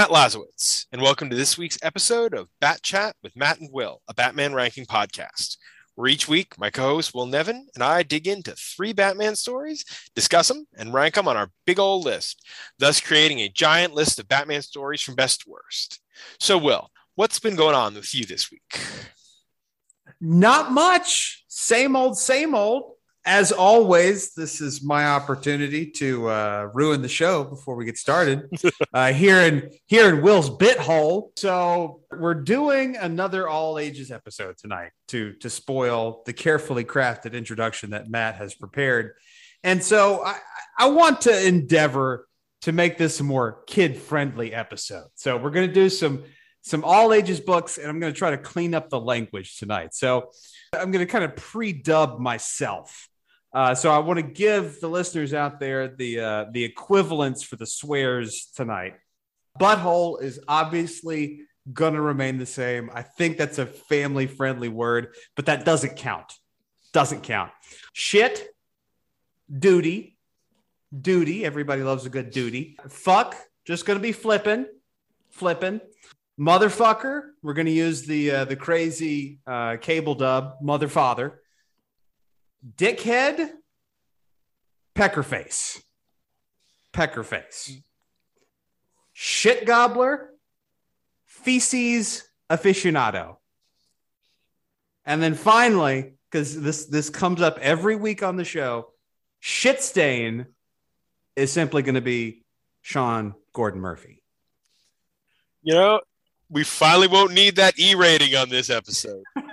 Matt Lazowitz, and welcome to this week's episode of Bat Chat with Matt and Will, a Batman ranking podcast. Where each week, my co host Will Nevin and I dig into three Batman stories, discuss them, and rank them on our big old list, thus creating a giant list of Batman stories from best to worst. So, Will, what's been going on with you this week? Not much. Same old, same old. As always, this is my opportunity to uh, ruin the show before we get started. uh, here in here in Will's bit hole. So we're doing another all ages episode tonight to to spoil the carefully crafted introduction that Matt has prepared. And so I, I want to endeavor to make this a more kid friendly episode. So we're going to do some some all ages books, and I'm going to try to clean up the language tonight. So I'm going to kind of pre-dub myself. Uh, so I want to give the listeners out there the uh, the equivalents for the swears tonight. Butthole is obviously going to remain the same. I think that's a family friendly word, but that doesn't count. Doesn't count. Shit, duty, duty. Everybody loves a good duty. Fuck, just going to be flipping, flipping. Motherfucker, we're going to use the uh, the crazy uh, cable dub. Mother father dickhead, peckerface, peckerface, shit gobbler, feces aficionado, and then finally, because this this comes up every week on the show, shit stain is simply going to be Sean Gordon Murphy. You know, we finally won't need that E rating on this episode.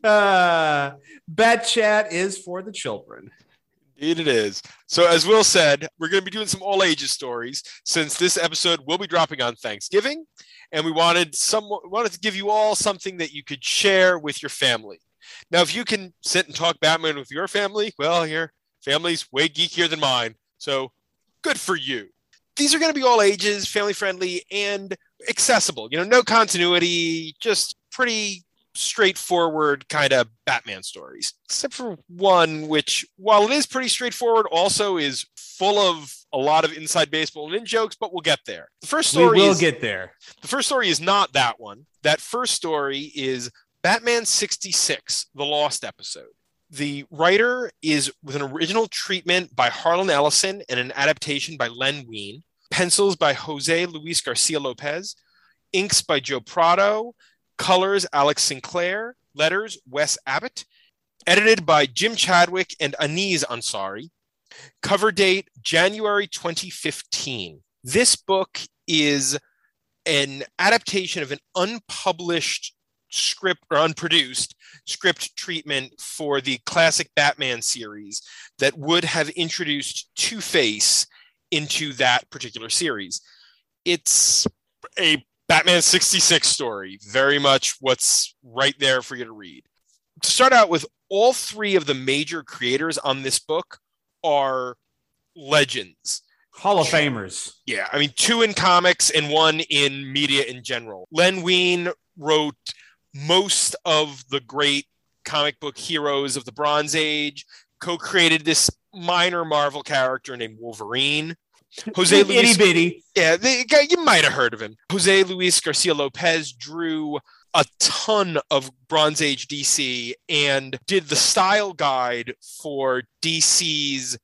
uh, Bat Chat is for the children. Indeed, it is. So, as Will said, we're going to be doing some all ages stories since this episode will be dropping on Thanksgiving, and we wanted some wanted to give you all something that you could share with your family. Now, if you can sit and talk Batman with your family, well, your family's way geekier than mine, so good for you. These are going to be all ages, family friendly, and accessible. You know, no continuity, just pretty straightforward kind of Batman stories, except for one, which, while it is pretty straightforward, also is full of a lot of inside baseball and in jokes, but we'll get there. The first story we will is, get there. the first story is not that one. That first story is Batman 66, the Lost episode. The writer is with an original treatment by Harlan Ellison and an adaptation by Len Wein. Pencils by Jose Luis Garcia Lopez. Inks by Joe Prado. Colors Alex Sinclair. Letters Wes Abbott. Edited by Jim Chadwick and Aniz Ansari. Cover date January 2015. This book is an adaptation of an unpublished script or unproduced script treatment for the classic Batman series that would have introduced Two Face into that particular series. It's a Batman 66 story, very much what's right there for you to read. To start out with, all three of the major creators on this book are legends. Hall of Famers. Yeah, I mean, two in comics and one in media in general. Len Wein wrote most of the great comic book heroes of the Bronze Age, co created this minor Marvel character named Wolverine. Jose Itty Luis, bitty. yeah, the guy, you might have heard of him. Jose Luis Garcia Lopez drew a ton of Bronze Age DC and did the style guide for DC's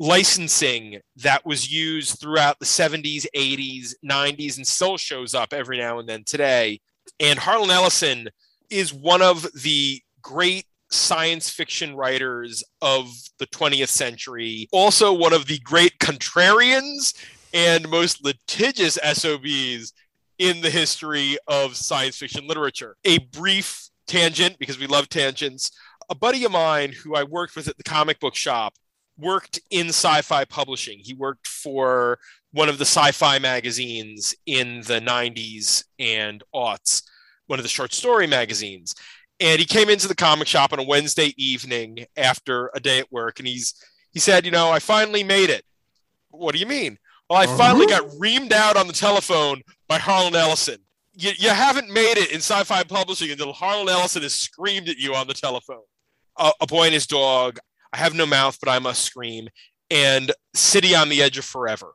licensing that was used throughout the 70s, 80s, 90s, and still shows up every now and then today. And Harlan Ellison is one of the great science fiction writers of the 20th century, also one of the great contrarians and most litigious SOBs in the history of science fiction literature. A brief tangent, because we love tangents. A buddy of mine who I worked with at the comic book shop worked in sci fi publishing. He worked for one of the sci fi magazines in the 90s and aughts, one of the short story magazines. And he came into the comic shop on a Wednesday evening after a day at work, and he's he said, "You know, I finally made it." What do you mean? Well, I finally uh-huh. got reamed out on the telephone by Harlan Ellison. You, you haven't made it in sci-fi publishing until Harlan Ellison has screamed at you on the telephone. A, a boy and his dog. I have no mouth, but I must scream. and City on the Edge of Forever,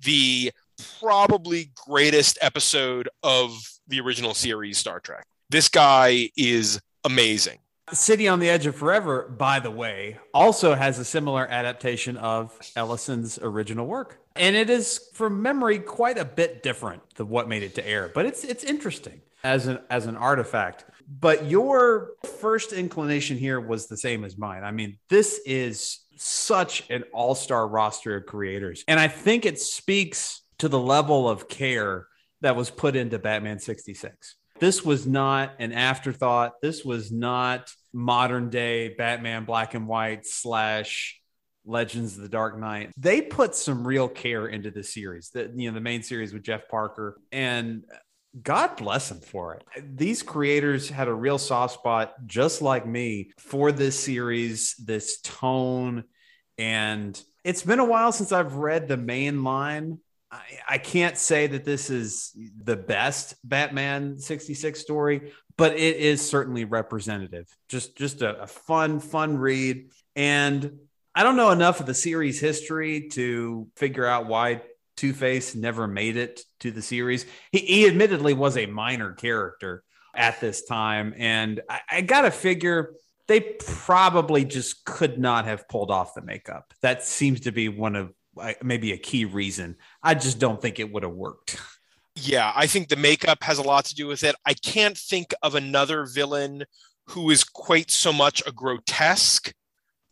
the probably greatest episode of the original series Star Trek. This guy is amazing. City on the Edge of Forever, by the way, also has a similar adaptation of Ellison's original work. And it is, from memory, quite a bit different than what made it to air, but it's it's interesting as an as an artifact. But your first inclination here was the same as mine. I mean, this is such an all-star roster of creators. And I think it speaks to the level of care that was put into Batman 66. This was not an afterthought. This was not modern day Batman black and white slash Legends of the Dark Knight. They put some real care into the series, the you know the main series with Jeff Parker, and God bless them for it. These creators had a real soft spot, just like me, for this series, this tone, and it's been a while since I've read the main line I, I can't say that this is the best Batman 66 story, but it is certainly representative. Just just a, a fun, fun read. And I don't know enough of the series history to figure out why Two Face never made it to the series. He, he, admittedly was a minor character at this time. And I, I got to figure they probably just could not have pulled off the makeup. That seems to be one of maybe a key reason. I just don't think it would have worked. Yeah, I think the makeup has a lot to do with it. I can't think of another villain who is quite so much a grotesque.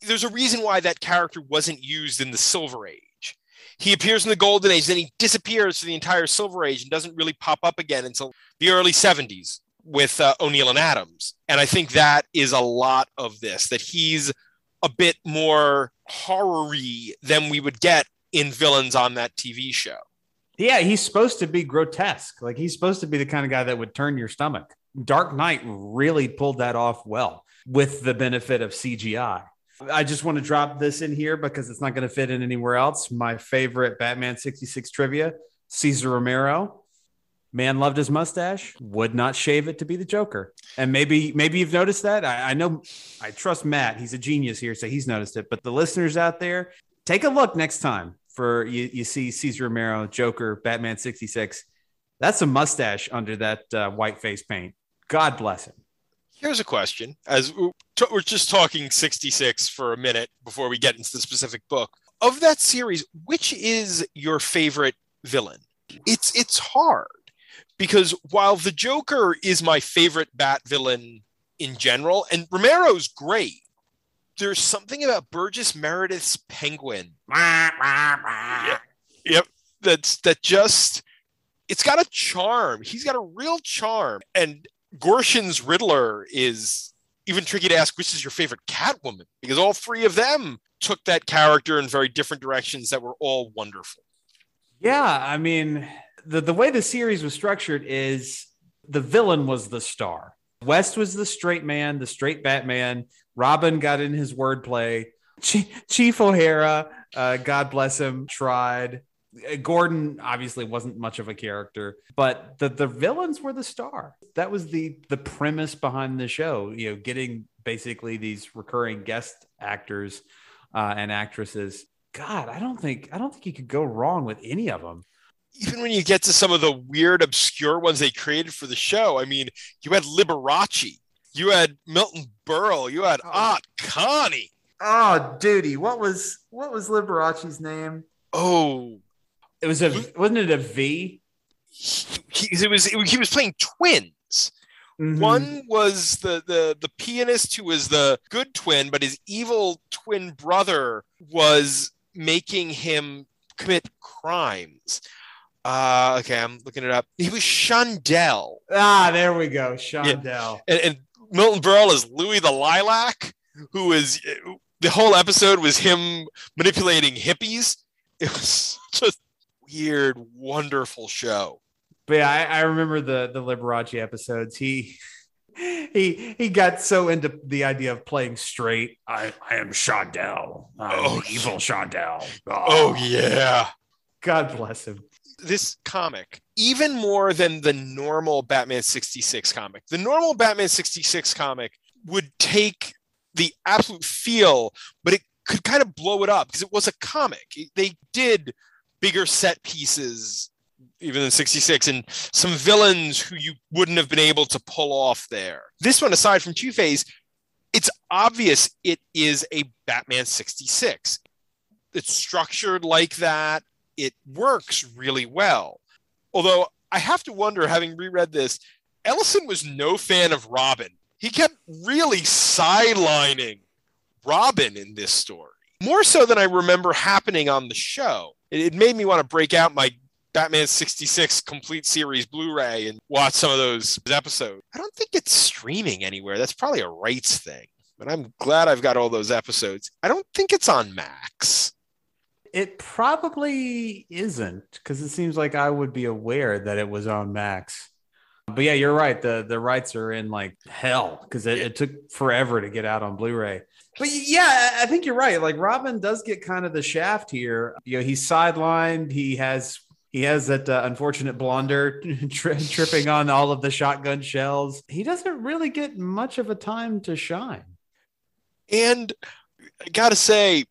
There's a reason why that character wasn't used in the Silver Age. He appears in the Golden Age, then he disappears for the entire Silver Age and doesn't really pop up again until the early 70s with uh, O'Neil and Adams. And I think that is a lot of this, that he's a bit more horror than we would get in villains on that TV show. Yeah, he's supposed to be grotesque. Like he's supposed to be the kind of guy that would turn your stomach. Dark Knight really pulled that off well with the benefit of CGI. I just want to drop this in here because it's not going to fit in anywhere else. My favorite Batman 66 trivia Cesar Romero. Man loved his mustache, would not shave it to be the Joker. And maybe, maybe you've noticed that. I, I know I trust Matt. He's a genius here, so he's noticed it. But the listeners out there, take a look next time for you, you see Cesar Romero, Joker, Batman 66. That's a mustache under that uh, white face paint. God bless him. Here's a question. As we're just talking 66 for a minute before we get into the specific book. Of that series, which is your favorite villain? It's it's hard because while the Joker is my favorite Bat villain in general, and Romero's great, there's something about Burgess Meredith's penguin. yep, yep. That's that just it's got a charm. He's got a real charm. And Gorshin's Riddler is even tricky to ask which is your favorite Catwoman because all three of them took that character in very different directions that were all wonderful. Yeah, I mean, the the way the series was structured is the villain was the star. West was the straight man, the straight Batman. Robin got in his wordplay. Chief O'Hara, uh, God bless him, tried. Uh, Gordon obviously wasn't much of a character, but the the villains were the star. That was the the premise behind the show. You know, getting basically these recurring guest actors uh, and actresses. God, I don't think I don't think you could go wrong with any of them even when you get to some of the weird, obscure ones they created for the show, I mean, you had Liberace, you had Milton Berle, you had oh. Aunt Connie. Oh, duty! What was what was Liberace's name? Oh, it was a wasn't it a V? He, he, it was he was playing twins. Mm-hmm. One was the, the the pianist who was the good twin, but his evil twin brother was making him commit crimes. Uh, okay, I'm looking it up. He was Chandell. Ah, there we go, Chandell. Yeah. And, and, Milton Berle is Louis the Lilac, who is the whole episode was him manipulating hippies. It was just weird, wonderful show. But yeah, I, I remember the the Liberace episodes. He he he got so into the idea of playing straight. I, I am Chandell. I'm oh, evil Chandell. Oh. oh yeah. God bless him this comic even more than the normal Batman 66 comic. The normal Batman 66 comic would take the absolute feel, but it could kind of blow it up because it was a comic. They did bigger set pieces even in 66 and some villains who you wouldn't have been able to pull off there. This one aside from Two-Face, it's obvious it is a Batman 66. It's structured like that. It works really well. Although I have to wonder having reread this, Ellison was no fan of Robin. He kept really sidelining Robin in this story, more so than I remember happening on the show. It, it made me want to break out my Batman 66 complete series Blu ray and watch some of those episodes. I don't think it's streaming anywhere. That's probably a rights thing, but I'm glad I've got all those episodes. I don't think it's on Max. It probably isn't because it seems like I would be aware that it was on Max. But yeah, you're right. The the rights are in like hell because it, it took forever to get out on Blu-ray. But yeah, I think you're right. Like Robin does get kind of the shaft here. You know, he's sidelined. He has he has that uh, unfortunate blunder tri- tripping on all of the shotgun shells. He doesn't really get much of a time to shine. And I gotta say,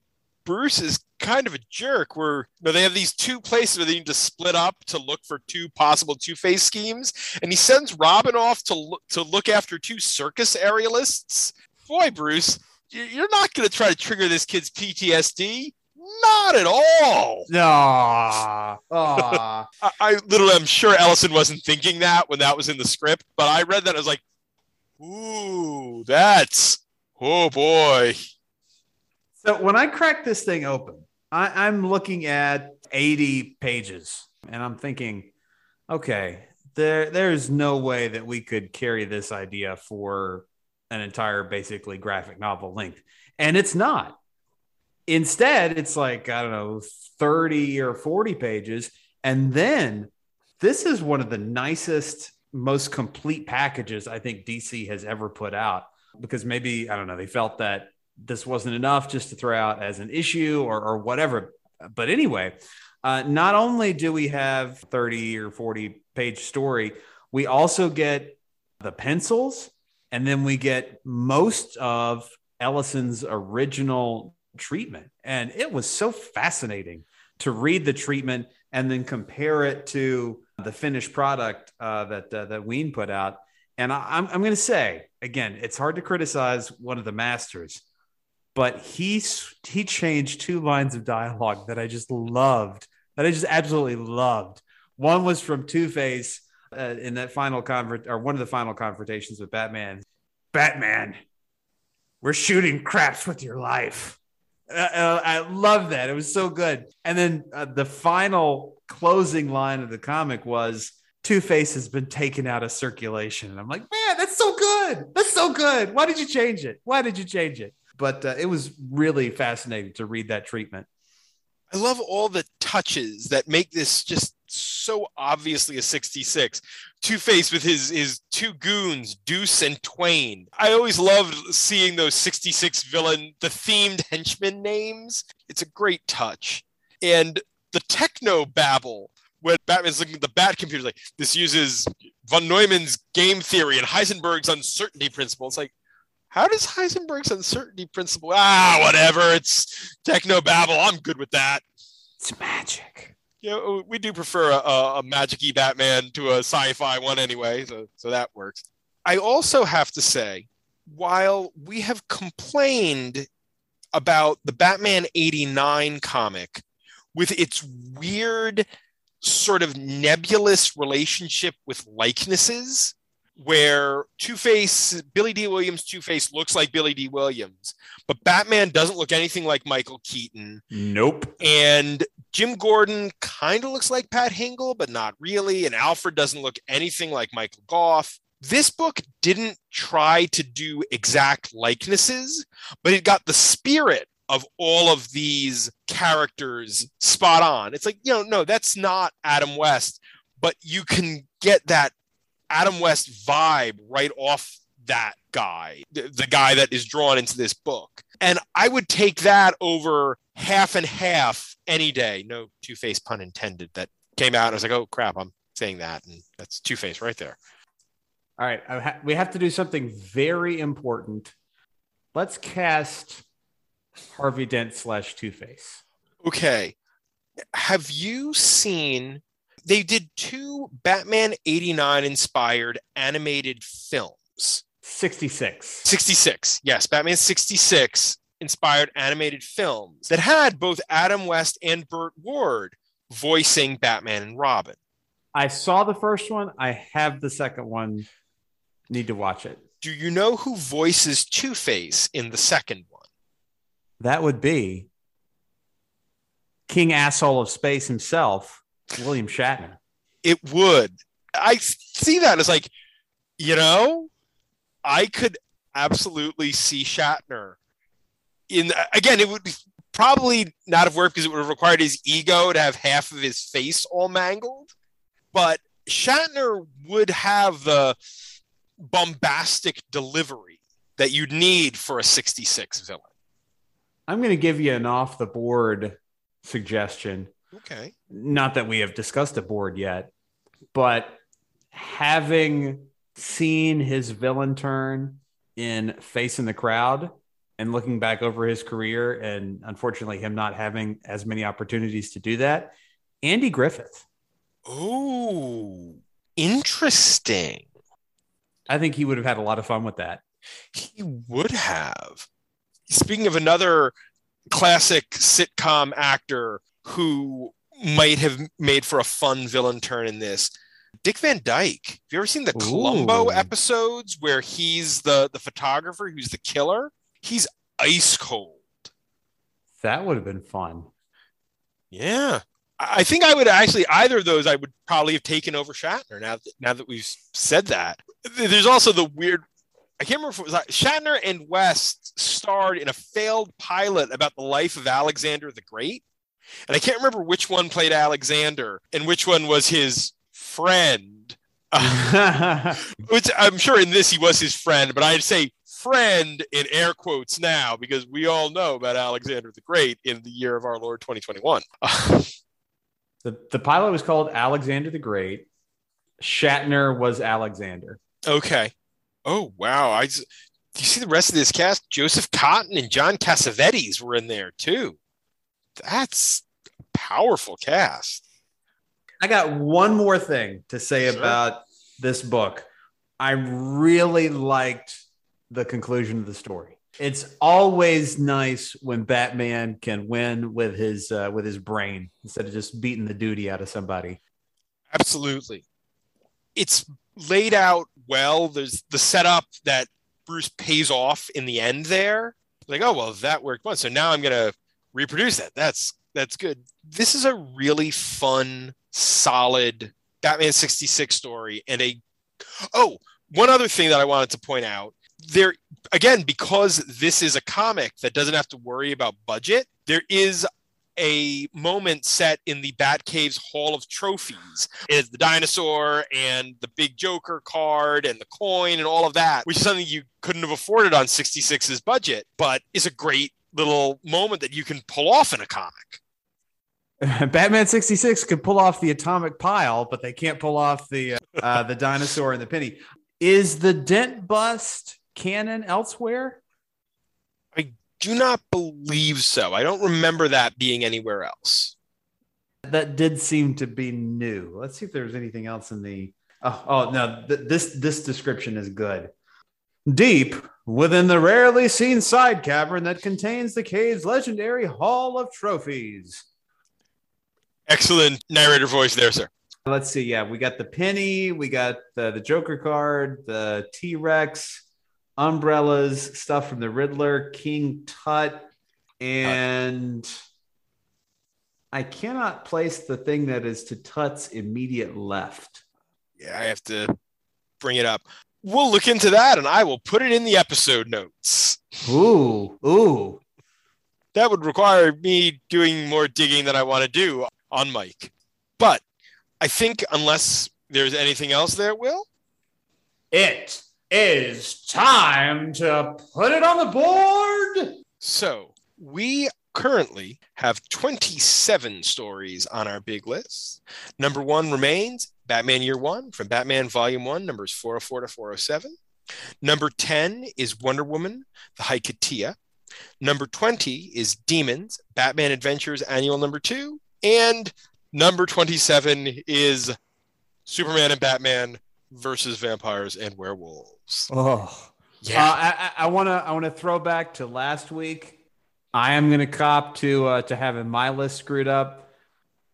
Bruce is kind of a jerk where you know, they have these two places where they need to split up to look for two possible two-face schemes. And he sends robin off to look to look after two circus aerialists. Boy bruce you're not going to try to trigger this kid's ptsd not at all. Aww. Aww. I, I literally i'm sure ellison wasn't thinking that when that was in the script but i read that i was like ooh that's oh boy so when I crack this thing open, I, I'm looking at 80 pages and I'm thinking, okay, there there's no way that we could carry this idea for an entire basically graphic novel length. And it's not. Instead, it's like, I don't know, 30 or 40 pages. And then this is one of the nicest, most complete packages I think DC has ever put out because maybe, I don't know, they felt that this wasn't enough just to throw out as an issue or, or whatever. But anyway, uh, not only do we have 30 or 40 page story, we also get the pencils and then we get most of Ellison's original treatment. And it was so fascinating to read the treatment and then compare it to the finished product uh, that uh, that Wein put out. And I, I'm, I'm going to say again, it's hard to criticize one of the masters, but he he changed two lines of dialogue that I just loved, that I just absolutely loved. One was from Two Face uh, in that final convert or one of the final confrontations with Batman. Batman, we're shooting craps with your life. Uh, uh, I love that. It was so good. And then uh, the final closing line of the comic was Two Face has been taken out of circulation. And I'm like, man, that's so good. That's so good. Why did you change it? Why did you change it? But uh, it was really fascinating to read that treatment. I love all the touches that make this just so obviously a 66. Two Face with his his two goons, Deuce and Twain. I always loved seeing those 66 villain, the themed henchmen names. It's a great touch. And the techno babble when Batman's looking at the Bat computer, like this uses von Neumann's game theory and Heisenberg's uncertainty principle. It's like, how does Heisenberg's uncertainty principle? Ah, whatever. It's techno babble. I'm good with that. It's magic. You know, we do prefer a, a, a magic-y Batman to a sci-fi one anyway, so so that works. I also have to say, while we have complained about the Batman 89 comic with its weird sort of nebulous relationship with likenesses where Two Face, Billy Dee Williams, Two Face looks like Billy Dee Williams, but Batman doesn't look anything like Michael Keaton. Nope. And Jim Gordon kind of looks like Pat Hingle, but not really. And Alfred doesn't look anything like Michael Gough. This book didn't try to do exact likenesses, but it got the spirit of all of these characters spot on. It's like, you know, no, that's not Adam West, but you can get that Adam West vibe right off that guy, the, the guy that is drawn into this book. And I would take that over half and half any day. No two face pun intended. That came out. I was like, oh crap, I'm saying that. And that's two face right there. All right. Ha- we have to do something very important. Let's cast Harvey Dent slash Two Face. Okay. Have you seen they did two Batman 89 inspired animated films? 66. 66. Yes, Batman 66 inspired animated films that had both Adam West and Burt Ward voicing Batman and Robin. I saw the first one. I have the second one. Need to watch it. Do you know who voices Two Face in the second one? That would be King Asshole of Space himself, William Shatner. It would. I see that as like, you know, I could absolutely see Shatner in again, it would probably not have worked because it would have required his ego to have half of his face all mangled. But Shatner would have the bombastic delivery that you'd need for a 66 villain. I'm going to give you an off the board suggestion. Okay. Not that we have discussed a board yet, but having seen his villain turn in Face in the Crowd and looking back over his career, and unfortunately, him not having as many opportunities to do that, Andy Griffith. Oh, interesting. I think he would have had a lot of fun with that. He would have. Speaking of another classic sitcom actor who might have made for a fun villain turn in this, Dick Van Dyke. Have you ever seen the Columbo Ooh. episodes where he's the the photographer who's the killer? He's ice cold. That would have been fun. Yeah. I think I would actually either of those I would probably have taken over Shatner now that, now that we've said that. There's also the weird I can't remember if it was like Shatner and West starred in a failed pilot about the life of Alexander the Great. And I can't remember which one played Alexander and which one was his friend. Which I'm sure in this he was his friend, but I'd say friend in air quotes now because we all know about Alexander the Great in the year of our Lord 2021. the, the pilot was called Alexander the Great. Shatner was Alexander. okay. Oh wow! I, do you see the rest of this cast? Joseph Cotten and John Cassavetes were in there too. That's a powerful cast. I got one more thing to say Sure. about this book. I really liked the conclusion of the story. It's always nice when Batman can win with his uh, with his brain instead of just beating the duty out of somebody. Absolutely. It's laid out well. There's the setup that Bruce pays off in the end there. Like, oh well, that worked once. So now I'm gonna reproduce that. That's that's good. This is a really fun, solid Batman 66 story. And a oh, one other thing that I wanted to point out. There again, because this is a comic that doesn't have to worry about budget, there is a moment set in the Batcave's Hall of Trophies. It's the dinosaur and the big Joker card and the coin and all of that, which is something you couldn't have afforded on 66's budget, but is a great little moment that you can pull off in a comic. Batman 66 could pull off the atomic pile, but they can't pull off the uh, uh, the dinosaur and the penny. Is the dent bust canon elsewhere? I do not believe so. I don't remember that being anywhere else. That did seem to be new. Let's see if there's anything else in the. Oh, oh no, th- this this description is good. Deep within the rarely seen side cavern that contains the cave's legendary Hall of Trophies. Excellent narrator voice there, sir. Let's see. Yeah, we got the penny, we got the, the Joker card, the T Rex, umbrellas, stuff from the Riddler, King Tut, and I cannot place the thing that is to Tut's immediate left. Yeah, I have to bring it up. We'll look into that and I will put it in the episode notes. Ooh, ooh. that would require me doing more digging than I want to do on mic. But I think unless there's anything else there, Will, It is time to put it on the board. so we currently have 27 stories on our big list. Number one remains Batman Year One from Batman Volume One, numbers 404 to 407. Number 10 is Wonder Woman, the Hiketeia. Number 20 is Demons, Batman Adventures Annual Number 2. And number 27 is Superman and Batman versus Vampires and Werewolves. Oh, Yeah. Uh, I want to I want to throw back to last week. I am going to cop to uh, to having my list screwed up.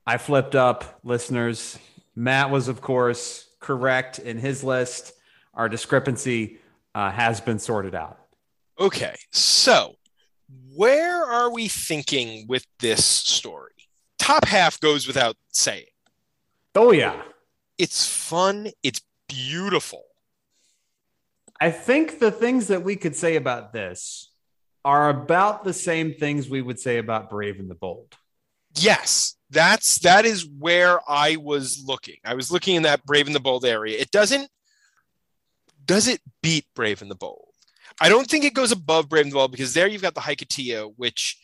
I flipped up, listeners. Matt was, of course, correct in his list. Our discrepancy uh, has been sorted out. Okay, so where are we thinking with this story? Top half goes without saying. Oh yeah, It's fun, it's beautiful. I think the things that we could say about this are about the same things we would say about Brave and the Bold. Yes, that's that is where I was looking. I was looking in that Brave and the Bold area. It doesn't does it beat Brave and the Bold? I don't think it goes above Brave and the Bold because there you've got the Hiketeia, which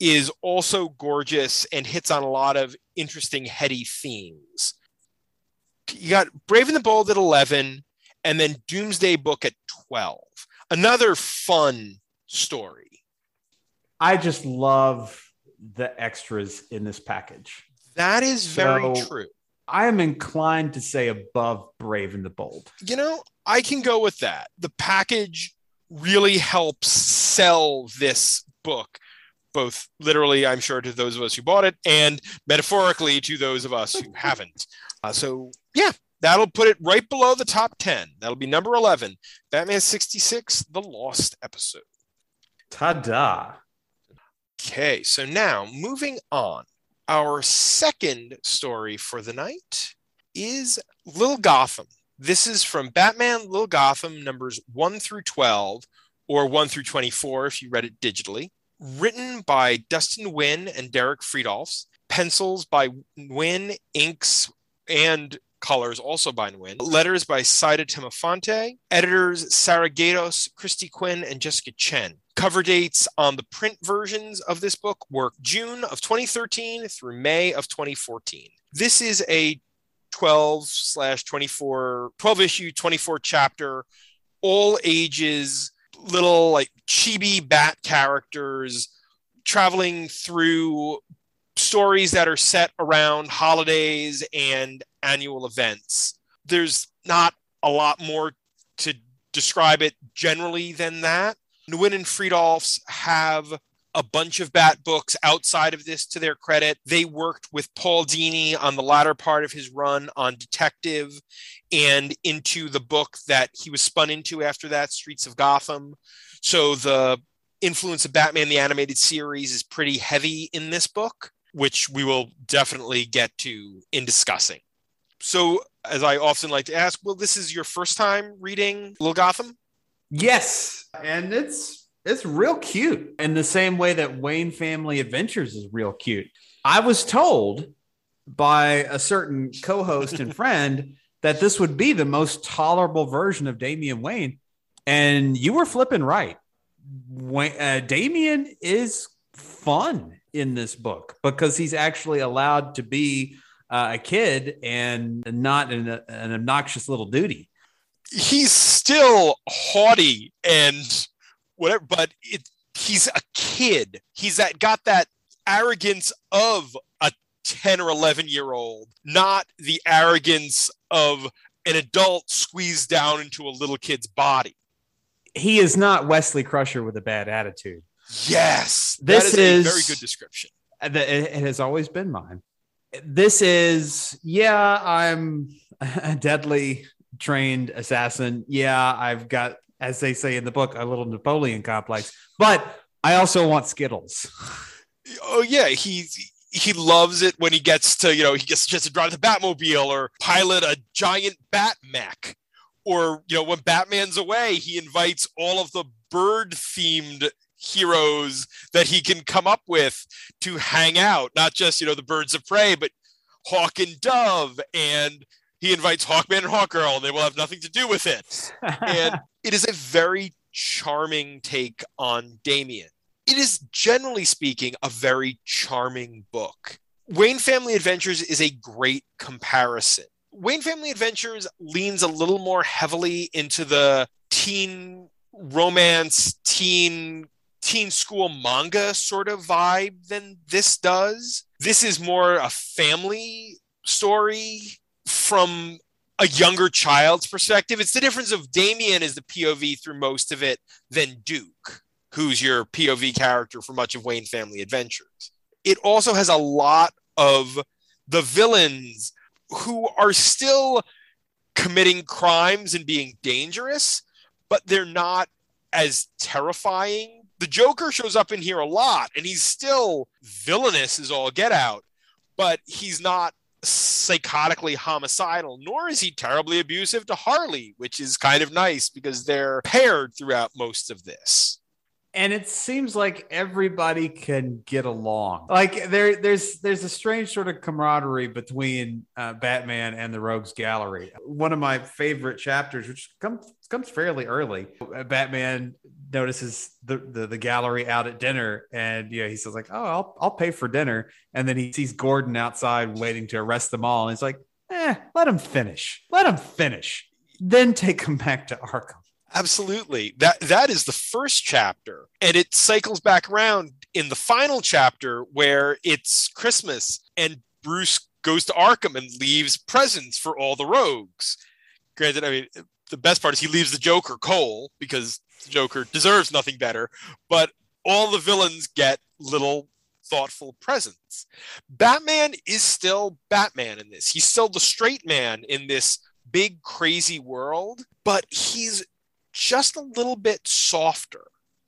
is also gorgeous and hits on a lot of interesting heady themes. You got Brave and the Bold at 11 and then Doomsday Book at 12. Another fun story. I just love the extras in this package. That is very So- true. I am inclined to say above Brave and the Bold. you know, I can go with that. The package really helps sell this book, both literally, I'm sure, to those of us who bought it, and metaphorically to those of us who haven't. Uh, so, yeah, that'll put it right below the top 10. That'll be number 11 Batman 66, The Lost Episode. Ta-da. Okay, so now moving on. Our second story for the night is Little Gotham. This is from Batman Little Gotham numbers 1 through 12, or 1 through 24 if you read it digitally. Written by Dustin Nguyen and Derek Fridolfs. Pencils by Nguyen, inks, and colors also by Nguyen. Letters by Saida Temofonte. Editors Sarah Gaydos, Kristy Quinn, and Jessica Chen. Cover dates on the print versions of this book were June of 2013 through May of 2014. This is a 12 slash 24, 12 issue, 24 chapter, all ages, little like chibi bat characters traveling through stories that are set around holidays and annual events. There's not a lot more to describe it generally than that. Nguyen and Fridolfs have a bunch of bat books outside of this to their credit. They worked with Paul Dini on the latter part of his run on Detective and into the book that he was spun into after that, Streets of Gotham. So the influence of Batman the Animated Series is pretty heavy in this book, which we will definitely get to in discussing. So, as I often like to ask, well, this is your first time reading Little Gotham? Yes, and it's it's real cute in the same way that Wayne Family Adventures is real cute. I was told by a certain co-host and friend that this would be the most tolerable version of Damian Wayne, and you were flipping right. Wayne, uh, Damian is fun in this book because he's actually allowed to be uh, a kid and not an, an obnoxious little duty. He's still haughty and whatever, but it, he's a kid. He's that got that arrogance of a 10 or 11 year old, not the arrogance of an adult squeezed down into a little kid's body. He is not Wesley Crusher with a bad attitude. Yes, This that is, is- a very good description. Uh, It it has always been mine. This is, yeah, I'm a deadly trained assassin. Yeah, I've got, as they say in the book, a little Napoleon complex, but I also want Skittles. Oh yeah, he he loves it when he gets to you know he gets chance to drive the Batmobile or pilot a giant bat mech, or you know when Batman's away, he invites all of the bird themed heroes that he can come up with to hang out, not just you know the birds of prey, but Hawk and Dove, and he invites Hawkman and Hawkgirl, and they will have nothing to do with it and it is a very charming take on Damian. It is generally speaking a very charming book. Wayne Family Adventures is a great comparison. Wayne Family Adventures leans a little more heavily into the teen romance, teen teen school manga sort of vibe than this does. This is more a family story from a younger child's perspective. It's the difference of Damian is the POV through most of it than Duke, who's your POV character for much of Wayne Family Adventures. It also has a lot of the villains who are still committing crimes and being dangerous, but they're not as terrifying. The Joker shows up in here a lot and he's still villainous as all get out, but he's not psychotically homicidal, nor is he terribly abusive to Harley, which is kind of nice because they're paired throughout most of this and it seems like everybody can get along. Like there, there's there's a strange sort of camaraderie between uh, Batman and the Rogues Gallery. One of my favorite chapters, which comes comes fairly early, uh, Batman notices the, the, the gallery out at dinner, and you know he says like, "Oh, I'll I'll pay for dinner," and then he sees Gordon outside waiting to arrest them all, and he's like, "Eh, let him finish, let him finish." Then take him back to Arkham. Absolutely. That that is the first chapter. And it cycles back around in the final chapter where it's Christmas and Bruce goes to Arkham and leaves presents for all the rogues. Granted, I mean the best part is he leaves the Joker Cole because the Joker deserves nothing better, but all the villains get little thoughtful presents. Batman is still Batman in this. He's still the straight man in this big crazy world, but he's just a little bit softer.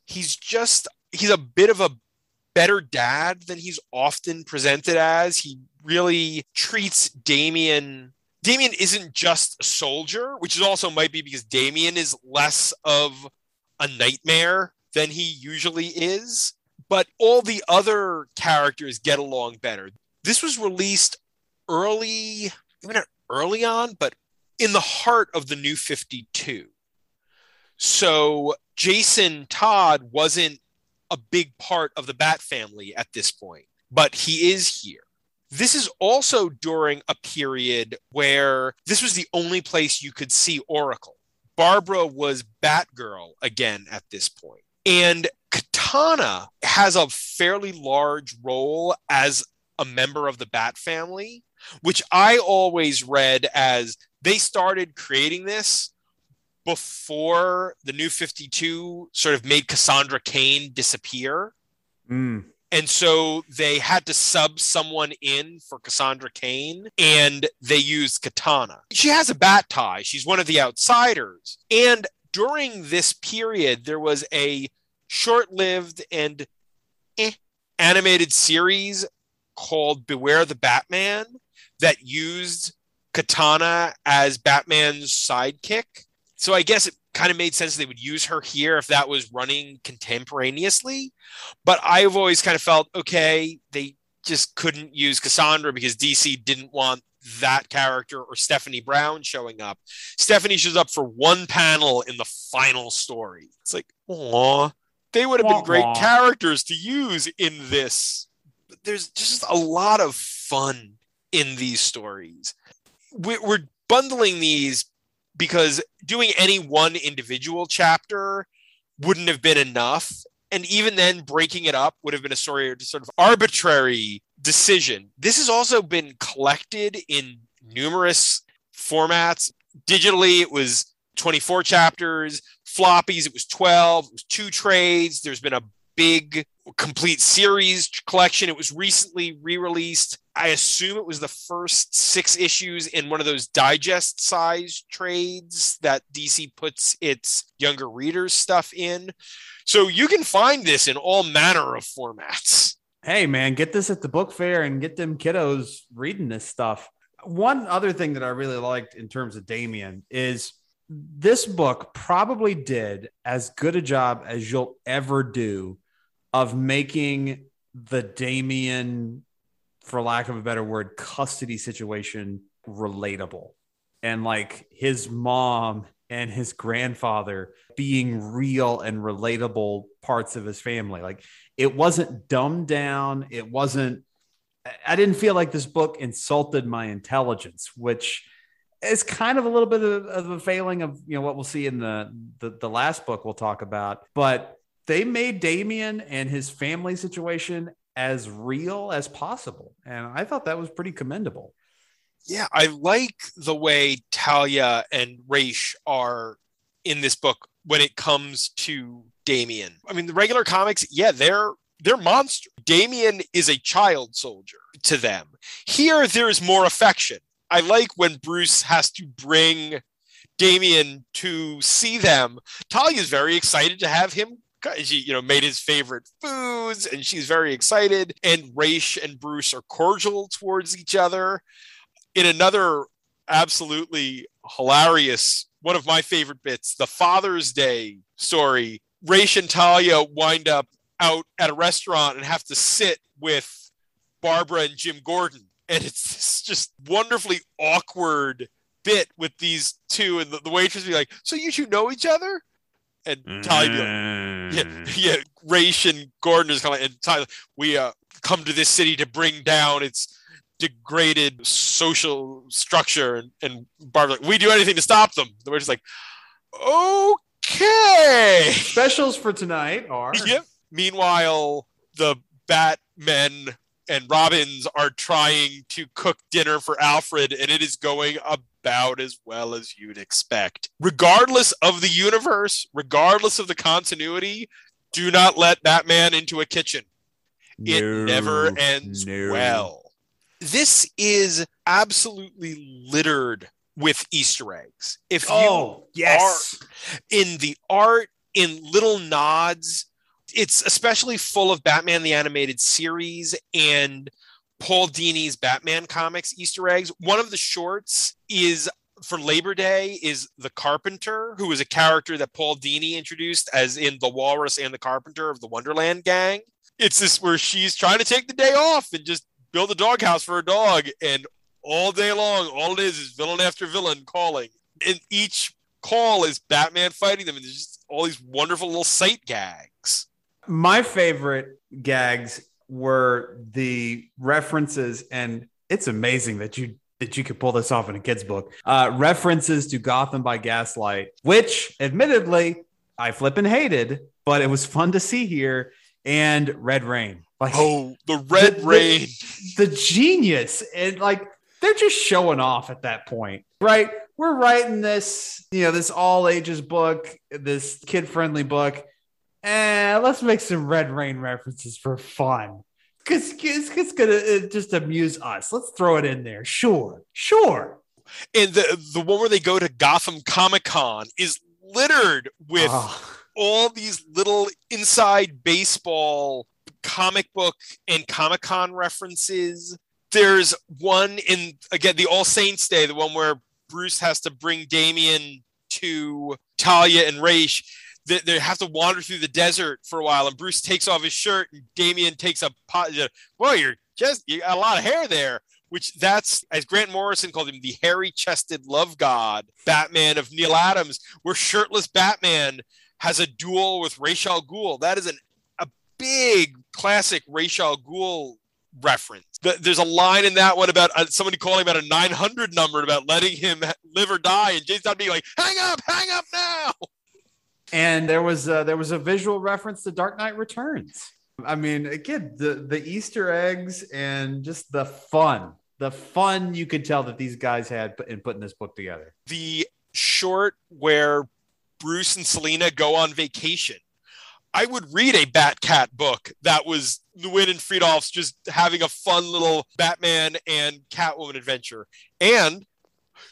He's just he's a bit of a better dad than he's often presented as. He really treats Damian Damian isn't just a soldier, which is also might be because Damian is less of a nightmare than he usually is. But all the other characters get along better. This was released early, not early on, but in the heart of the new 52. So Jason Todd wasn't a big part of the Bat family at this point, but he is here. This is also during a period where this was the only place you could see Oracle. Barbara was Batgirl again at this point. And Katana has a fairly large role as a member of the Bat family, which I always read as they started creating this before the new 52 sort of made Cassandra Cain disappear. Mm. And so they had to sub someone in for Cassandra Cain and they used Katana. She has a bat tie. She's one of the outsiders. And during this period, there was a short lived and eh, animated series called Beware the Batman that used Katana as Batman's sidekick so I guess it kind of made sense they would use her here if that was running contemporaneously. But I've always kind of felt okay, they just couldn't use Cassandra because DC didn't want that character or Stephanie Brown showing up. Stephanie shows up for one panel in the final story. It's like, oh, they would have been great characters to use in this. But there's just a lot of fun in these stories. We're bundling these because doing any one individual chapter wouldn't have been enough. And even then, breaking it up would have been a sort of, arbitrary decision. This has also been collected in numerous formats. Digitally, it was 24 chapters. Floppies, it was 12. It was two trades. There's been a big complete series collection. It was recently re released. I assume it was the first six issues in one of those digest size trades that DC puts its younger readers stuff in. So you can find this in all manner of formats. Hey, man, get this at the book fair and get them kiddos reading this stuff. One other thing that I really liked in terms of Damian is this book probably did as good a job as you'll ever do of making the Damian, for lack of a better word, custody situation relatable. And like his mom and his grandfather being real and relatable parts of his family. Like it wasn't dumbed down. It wasn't, I didn't feel like this book insulted my intelligence, which is kind of a little bit of, a failing of, you know, what we'll see in the, the, the last book we'll talk about. But they made Damian and his family situation as real as possible. And I thought that was pretty commendable. Yeah, I like the way Talia and Ra's are in this book when it comes to Damian. I mean, the regular comics, yeah, they're they're monster. Damian is a child soldier to them. Here, there's more affection. I like when Bruce has to bring Damian to see them. Talia is very excited to have him. She, you know, made his favorite foods, and she's very excited. And Ra's and Bruce are cordial towards each other. In another absolutely hilarious, one of my favorite bits, the Father's Day story. Ra's and Talia wind up out at a restaurant and have to sit with Barbara and Jim Gordon. And it's just wonderfully awkward bit with these two, and the, the waitress be like, "So you two know each other?" And Talia, be like, yeah, yeah, Raish and Gordon is kind of, and Talia, we uh, come to this city to bring down its degraded social structure, and, and Barbara's like, "We do anything to stop them." We're just like, "Okay." Specials for tonight are Yep. Meanwhile, the Batmen and Robins are trying to cook dinner for Alfred, and it is going about as well as you'd expect. Regardless of the universe, regardless of the continuity, do not let Batman into a kitchen. It never ends no. well. This is absolutely littered with Easter eggs. If you Oh, yes. in the art, in little nods. It's especially full of Batman the Animated Series and Paul Dini's Batman comics Easter eggs. One of the shorts is for Labor Day is the Carpenter, who is a character that Paul Dini introduced as in the Walrus and the Carpenter of the Wonderland gang. It's this where she's trying to take the day off and just build a doghouse for a dog, and all day long, all it is is villain after villain calling. And each call is Batman fighting them, and there's just all these wonderful little sight gags. My favorite gags were the references, and it's amazing that you that you could pull this off in a kid's book. Uh, references to Gotham by Gaslight, which admittedly I flippin' hated, but it was fun to see here. And Red Rain, like Oh, the Red The- the- Rain. the genius and like they're just showing off at that point right we're writing this you know this all ages book this kid friendly book and let's make some red rain references for fun. Because it's, it's gonna uh, just amuse us. Let's throw it in there. Sure sure. And the the one where they go to Gotham Comic Con is littered with Ah, all these little inside baseball comic book and Comic Con references. There's one in again the All Saints Day, the one where Bruce has to bring Damian to Talia and Ra's. They, they have to wander through the desert for a while, and Bruce takes off his shirt, and Damian takes a pot. Boy, you're just you got a lot of hair there. Which that's as Grant Morrison called him, the hairy-chested love god, Batman of Neal Adams, where shirtless Batman has a duel with Ra's al Ghul. That is an, a big classic Ra's al Ghul reference. Th- There's a line in that one about uh, somebody calling about a 900 number about letting him live or die, and Todd being like, "Hang up, hang up now." And there was uh, there was a visual reference to dark knight returns i mean again the the easter eggs and just the fun the fun you could tell that these guys had in putting this book together The short where Bruce and Selina go on vacation. I would read a Batcat book that was Nguyen and Fridolf's just having a fun little Batman and Catwoman adventure. And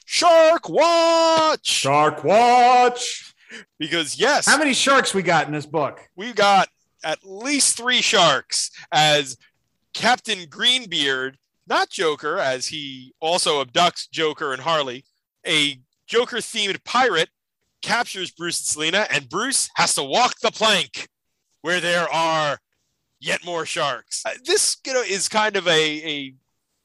Shark Watch! Shark Watch. Because, yes, How many sharks we got in this book? we've got at least three sharks as Captain Greenbeard, not Joker, as he also abducts Joker and Harley, a Joker themed pirate captures Bruce and Selina, and Bruce has to walk the plank where there are yet more sharks. Uh, This, you know, is kind of a, a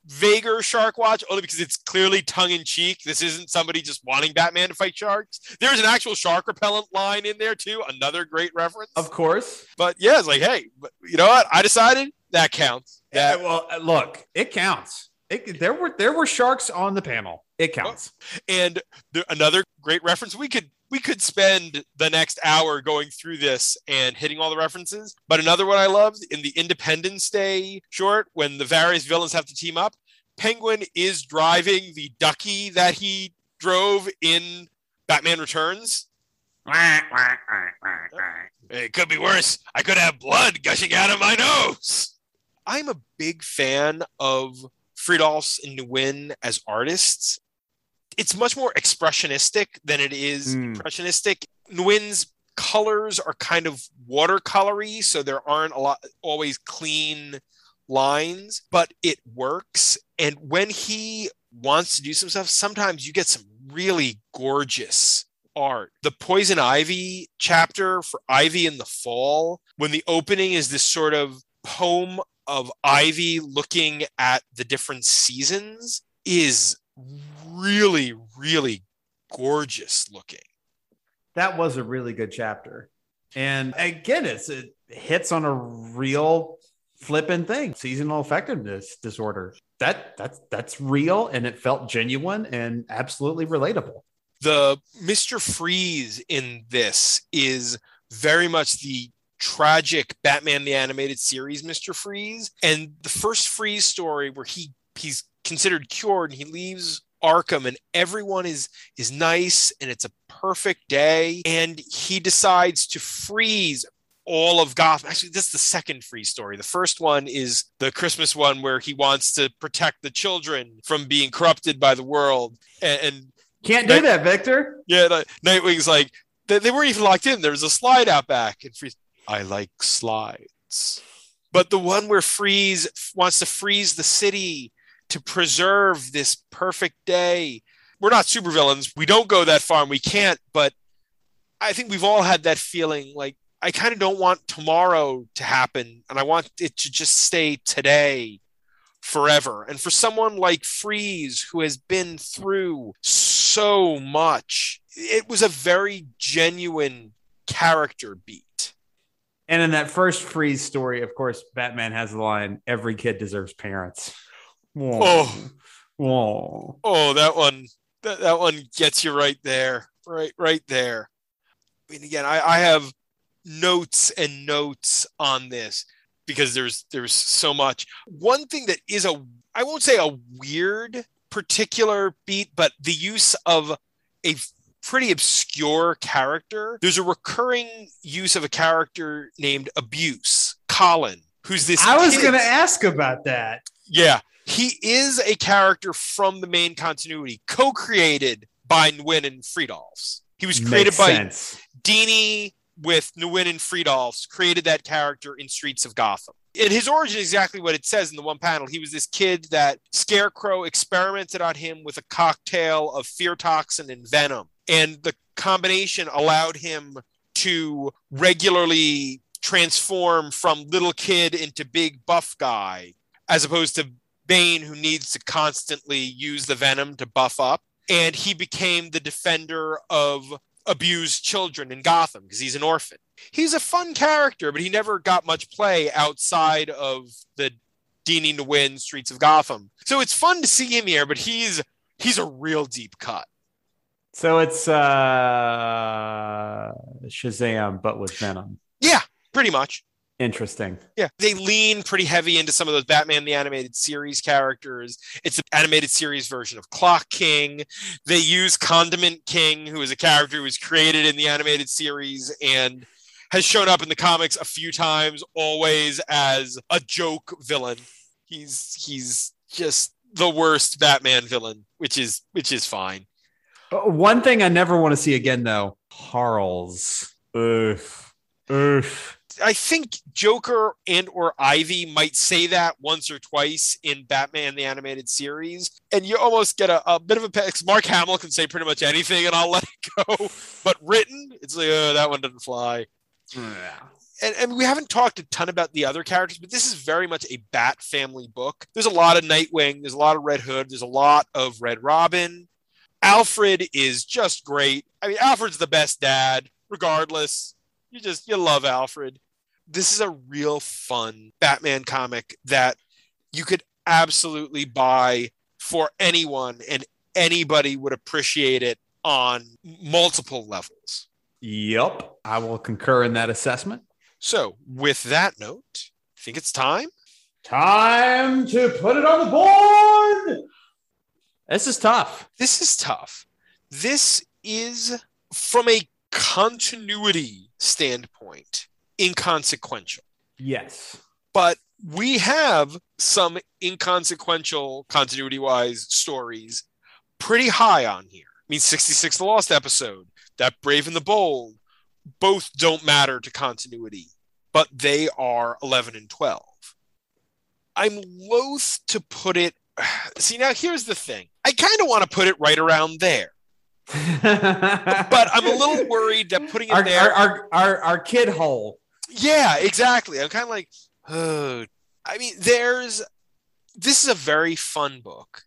vaguer shark watch only because it's clearly tongue in cheek. This isn't somebody just wanting Batman to fight sharks. There's an actual shark repellent line in there too, another great reference. Of course. But yeah, it's like, hey, but you know what? I decided that counts. Yeah, well, uh, look, it counts. It, there were there were sharks on the panel. It counts. and the, another great reference we could we could spend the next hour going through this and hitting all the references. But another one I loved in the Independence Day short, when the various villains have to team up, Penguin is driving the ducky that he drove in Batman Returns. It could be worse. I could have blood gushing out of my nose. I'm a big fan of Fridolfs and Nguyen as artists. It's much more expressionistic than it is Mm. impressionistic. Nguyen's colors are kind of watercolory, so there aren't a lot always clean lines, but it works. And when he wants to do some stuff, sometimes you get some really gorgeous art. The Poison Ivy chapter for Ivy in the Fall, when the opening is this sort of poem of Ivy looking at the different seasons, is really, really gorgeous looking. That was a really good chapter. And again, it's it hits on a real flipping thing, seasonal effectiveness disorder. That that's that's real and it felt genuine and absolutely relatable. the Mr. Freeze in this is very much the tragic Batman the animated series Mr. Freeze and the first Freeze story where he he's considered cured and he leaves Arkham and everyone is is nice and it's a perfect day and he decides to freeze all of Gotham. Actually, this is the second freeze story. The first one is the Christmas one where he wants to protect the children from being corrupted by the world and, and Can't do that, Victor. yeah, Nightwing's like they, they weren't even locked in. There was a slide out back, and Freeze. I like slides, but the one where Freeze wants to freeze the city to preserve this perfect day. We're not supervillains. We don't go that far, and we can't. But I think we've all had that feeling. Like I kind of don't want tomorrow to happen, and I want it to just stay today forever. And for someone like Freeze, who has been through so much, it was a very genuine character beat. And in that first freeze story, of course, Batman has the line, every kid deserves parents. Oh. Whoa. Oh, that one, that, that one gets you right there, right, right there. I mean, again, I, I have notes and notes on this because there's there's so much. One thing that is a, I won't say a weird particular beat, but the use of a pretty obscure character. There's a recurring use of a character named Abuse, Colin, who's this. I was going to ask about that. yeah, he is a character from the main continuity, co-created by Nguyen and Fridolfs. He was created Makes by sense. Dini with Nguyen and Fridolfs, created that character in Streets of Gotham. And his origin is exactly what it says in the one panel. He was this kid that Scarecrow experimented on him with a cocktail of fear toxin and venom. And the combination allowed him to regularly transform from little kid into big buff guy, as opposed to Bane, who needs to constantly use the venom to buff up. And he became the defender of abused children in Gotham because he's an orphan. He's a fun character, but he never got much play outside of the Dini to win Streets of Gotham. So it's fun to see him here, but he's he's a real deep cut. So it's uh Shazam, but with Venom. Yeah, pretty much. Interesting. Yeah, they lean pretty heavy into some of those Batman the Animated Series characters. It's an animated series version of Clock King. They use Condiment King, who is a character who was created in the animated series and has shown up in the comics a few times, always as a joke villain. He's he's just the worst Batman villain, which is which is fine. Uh, One thing I never want to see again, though Harles. Oof. Oof. I think Joker and or Ivy might say that once or twice in Batman the animated series, and you almost get a, a bit of a because Mark Hamill can say pretty much anything, and I'll let it go. But written, it's like oh, that one doesn't fly. And, and we haven't talked a ton about the other characters, but this is very much a Bat family book. There's a lot of Nightwing, there's a lot of Red Hood, there's a lot of Red Robin. Alfred is just great. I mean, Alfred's the best dad, regardless. You just you love Alfred. This is a real fun Batman comic that you could absolutely buy for anyone and anybody would appreciate it on multiple levels. Yep. I will concur in that assessment. So, with that note, I think it's time. Time to put it on the board. This is tough. This is tough. This is from a continuity standpoint inconsequential. Yes. But we have some inconsequential continuity wise stories pretty high on here. I mean, 66 The Lost episode, that Brave and the Bold, both don't matter to continuity, but they are 11 and 12. I'm loath to put it. See, now here's the thing I kind of want to put it right around there. but I'm a little worried that putting it our, there. Our, our, our, our kid hole. Yeah, exactly. I'm kind of like, oh. I mean, there's. This is a very fun book.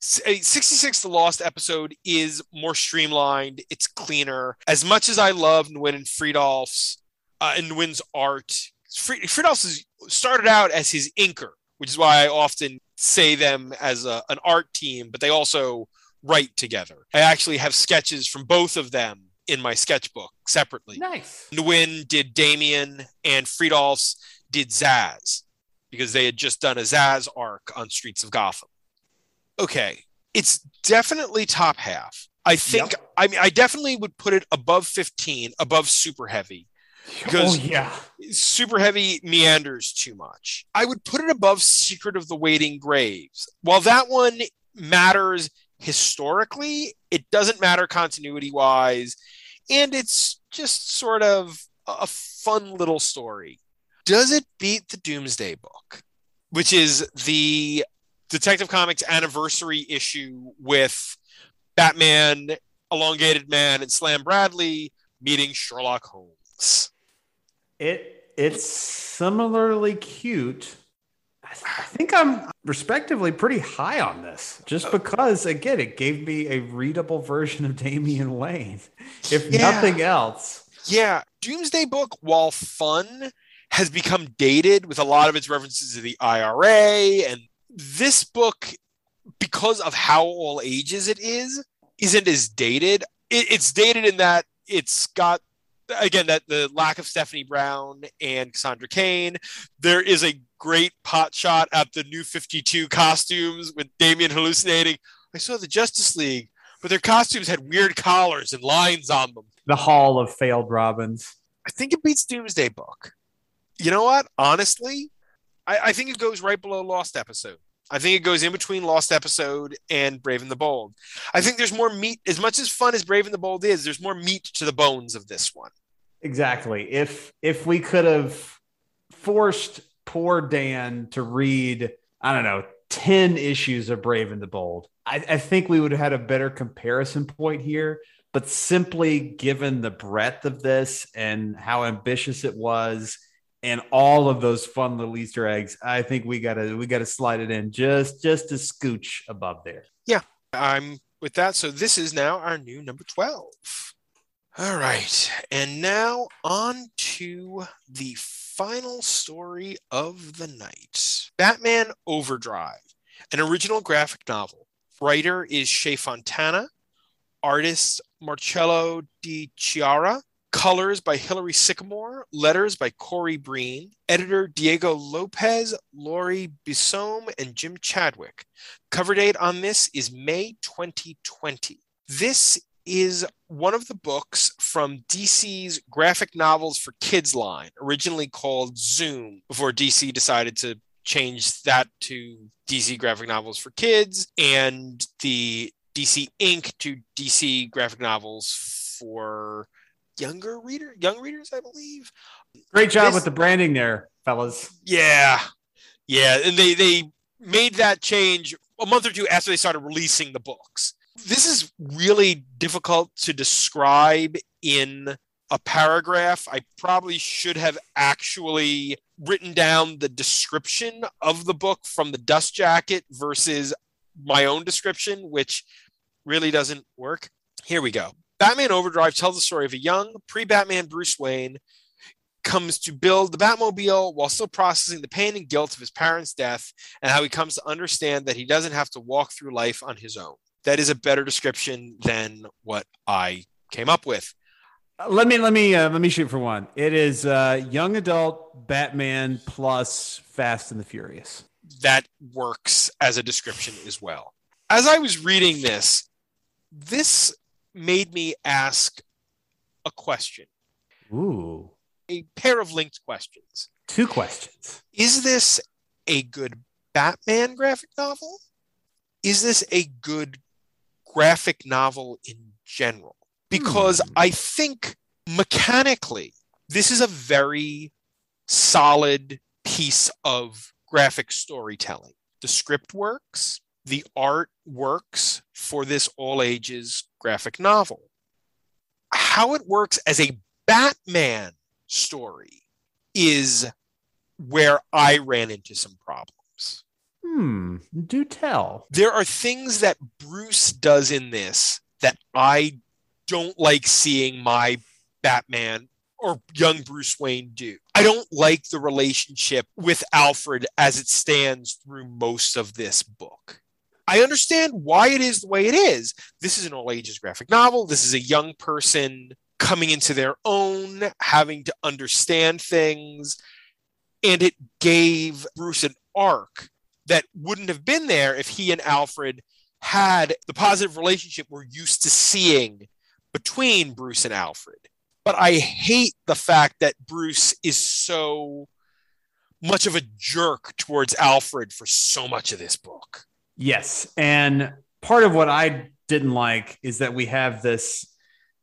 66 The Lost episode is more streamlined. It's cleaner. As much as I love Nguyen and Fridolf's uh, and Nguyen's art, Fridolf's is, started out as his inker, which is why I often say them as a, an art team, but they also write together. I actually have sketches from both of them in my sketchbook separately. Nice. Nguyen did Damian and Fridolfs did Zsasz because they had just done a Zsasz arc on Streets of Gotham. Okay, it's definitely top half. I think Yep. I mean I definitely would put it above 15, above super heavy. Because oh, yeah. super heavy meanders too much. I would put it above Secret of the Waiting Graves. While that one matters historically, it doesn't matter continuity wise, and it's just sort of a fun little story. Does it beat the Doomsday book, which is the Detective Comics anniversary issue with Batman, Elongated Man, and Slam Bradley meeting Sherlock Holmes? It it's similarly cute. I, think I'm respectively pretty high on this, just oh. because again it gave me a readable version of Damian Wayne, if Yeah. nothing else. Yeah, Doomsday Book, while fun, has become dated with a lot of its references to the IRA. And this book, because of how all ages it is, isn't as dated. It, it's dated in that it's got, again, that the lack of Stephanie Brown and Cassandra Cain. There is a great pot shot at the new 52 costumes with Damian hallucinating. I saw the Justice League, but their costumes had weird collars and lines on them. The Hall of Failed Robins. I think it beats Doomsday Book. You know what? Honestly, I, I think it goes right below Lost Episode. I think it goes in between Lost Episode and Brave and the Bold. I think there's more meat. As much as fun as Brave and the Bold is, there's more meat to the bones of this one. Exactly. If if we could have forced poor Dan to read, I don't know, 10 issues of Brave and the Bold, I, I think we would have had a better comparison point here. But simply given the breadth of this and how ambitious it was and all of those fun little Easter eggs, I think we gotta we gotta slide it in just just a scooch above there. Yeah, I'm with that. So this is now our new number 12. All right. And now on to the final story of the night Batman Overdrive, an original graphic novel. Writer is Shea Fontana, artist Marcello Di Chiara, colors by Hilary Sycamore, letters by Corey Breen, editor Diego Lopez, Laurie Bissom, and Jim Chadwick. Cover date on this is May 2020. This is one of the books from DC's graphic novels for kids line, originally called Zoom, before DC decided to change that to DC graphic novels for kids and the DC Ink to DC graphic novels for younger reader young readers, I believe. Great job This- with the branding there, fellas. Yeah. Yeah. And they they made that change a month or two after they started releasing the books. This is really difficult to describe in a paragraph. I probably should have actually written down the description of the book from the dust jacket versus my own description, which really doesn't work. Here we go. Batman Overdrive tells the story of a young pre Batman Bruce Wayne comes to build the Batmobile while still processing the pain and guilt of his parents' death and how he comes to understand that he doesn't have to walk through life on his own. That is a better description than what I came up with. Let me let me uh, let me shoot for one. It is uh, young adult Batman plus Fast and the Furious. That works as a description as well. As I was reading this, this made me ask a question, Ooh, a pair of linked questions. two questions. Is this a good Batman graphic novel? Is this a good graphic novel in general? Because Hmm. I think mechanically, this is a very solid piece of graphic storytelling. The script works, the art works for this all ages graphic novel. How it works as a Batman story is where I ran into some problems. Hmm. Do tell. There are things that Bruce does in this that I don't like seeing my Batman or young Bruce Wayne do. I don't like the relationship with Alfred as it stands through most of this book. I understand why it is the way it is. This is an all ages graphic novel. This is a young person coming into their own, having to understand things. And it gave Bruce an arc that wouldn't have been there if he and Alfred had the positive relationship we're used to seeing between Bruce and Alfred. But I hate the fact that Bruce is so much of a jerk towards Alfred for so much of this book. Yes, and part of what I didn't like is that we have this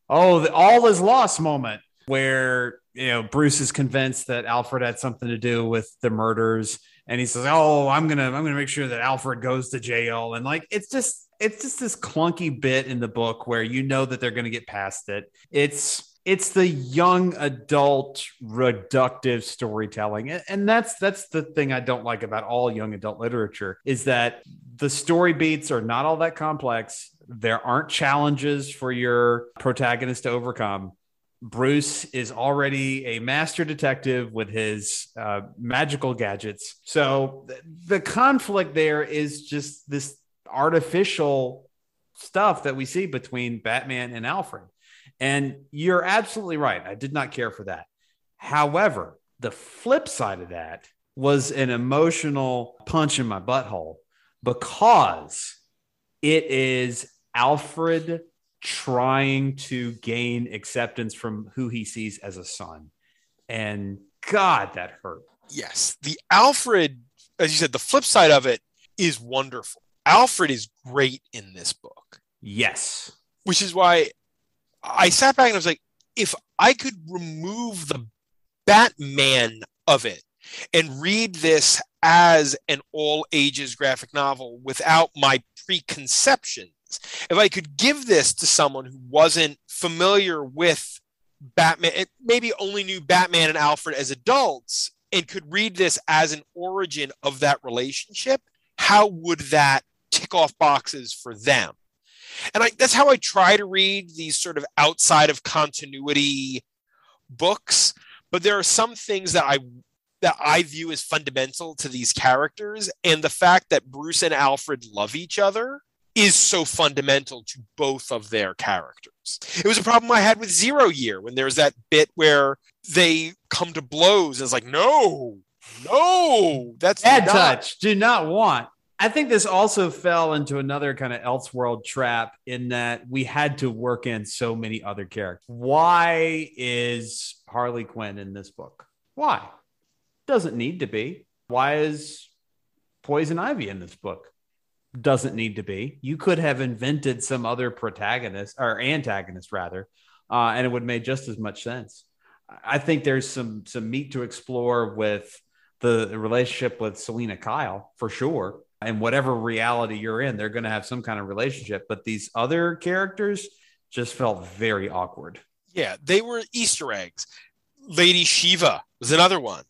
oh, the all is lost moment where you know Bruce is convinced that Alfred had something to do with the murders and he says, "Oh, I'm to I'm to make sure that Alfred goes to jail." And like it's just it's just this clunky bit in the book where you know that they're to get past it. It's it's the young adult reductive storytelling and that's that's the thing i don't like about all young adult literature is that the story beats are not all that complex there aren't challenges for your protagonist to overcome bruce is already a master detective with his uh, magical gadgets so th- the conflict there is just this artificial stuff that we see between batman and alfred and you're absolutely right. I did not care for that. However, the flip side of that was an emotional punch in my butthole because it is Alfred trying to gain acceptance from who he sees as a son. And God, that hurt. Yes, the Alfred, as you said, the flip side of it is wonderful. Alfred is great in this book, Yes. which is why I sat back and I was like, if I could remove the Batman of it and read this as an all ages graphic novel without my preconceptions, if I could give this to someone who wasn't familiar with Batman, maybe only knew Batman and Alfred as adults, and could read this as an origin of that relationship, how would that tick off boxes for them? And I, that's how I try to read these sort of outside of continuity books. But there are some things that I that I view as fundamental to these characters, and the fact that Bruce and Alfred love each other is so fundamental to both of their characters. It was a problem I had with Zero Year when there's that bit where they come to blows. And it's like, no, no, that's Bad not- touch. Do not want. I think this also fell into another kind of Elseworld trap in that we had to work in so many other characters. Why is Harley Quinn in this book? Why? Doesn't need to be. Why is Poison Ivy in this book? Doesn't need to be. You could have invented some other protagonist or antagonist rather, uh, and it would have made just as much sense. I think there's some some meat to explore with the, the relationship with Selina Kyle for sure. And whatever reality you're in, they're going to have some kind of relationship. But these other characters just felt very awkward. Yeah, they were Easter eggs. Lady Shiva was another one.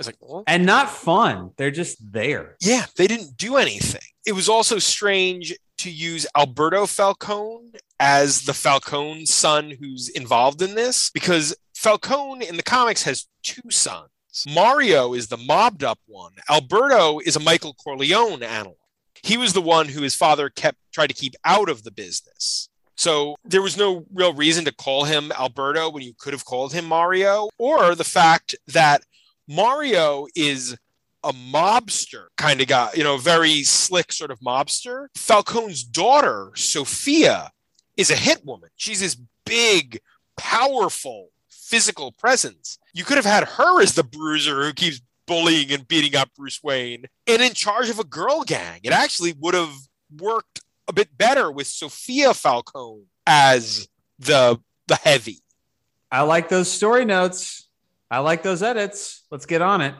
I was like, well, and not fun. They're just there. yeah, they didn't do anything. It was also strange to use Alberto Falcone as the Falcone son who's involved in this because Falcone in the comics has two sons. Mario is the mobbed up one. Alberto is a Michael Corleone analog. he was the one who his father kept tried to keep out of the business. So there was no real reason to call him Alberto when you could have called him Mario, or the fact that Mario is a mobster kind of guy, you know, very slick sort of mobster. Falcone's daughter, Sophia, is a hit woman. She's this big, powerful physical presence. You could have had her as the bruiser who keeps bullying and beating up Bruce Wayne and in charge of a girl gang. It actually would have worked a bit better with Sophia Falcone as the the heavy. I like those story notes. I like those edits. Let's get on it.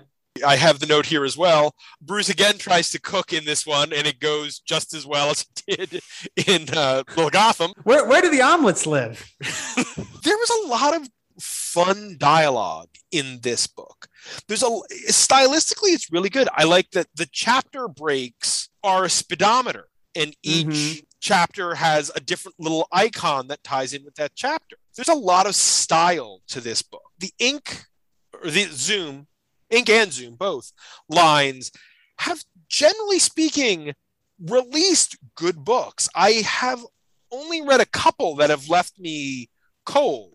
I have the note here as well. Bruce again tries to cook in this one, and it goes just as well as it did in uh, Little Gotham. Where where do the omelets live? there was a lot of fun dialogue in this book. There's a stylistically, it's really good. I like that the chapter breaks are a speedometer and each Mhm. chapter has a different little icon that ties in with that chapter. There's a lot of style to this book. The ink or the zoom, ink and zoom, both lines have generally speaking released good books. I have only read a couple that have left me cold.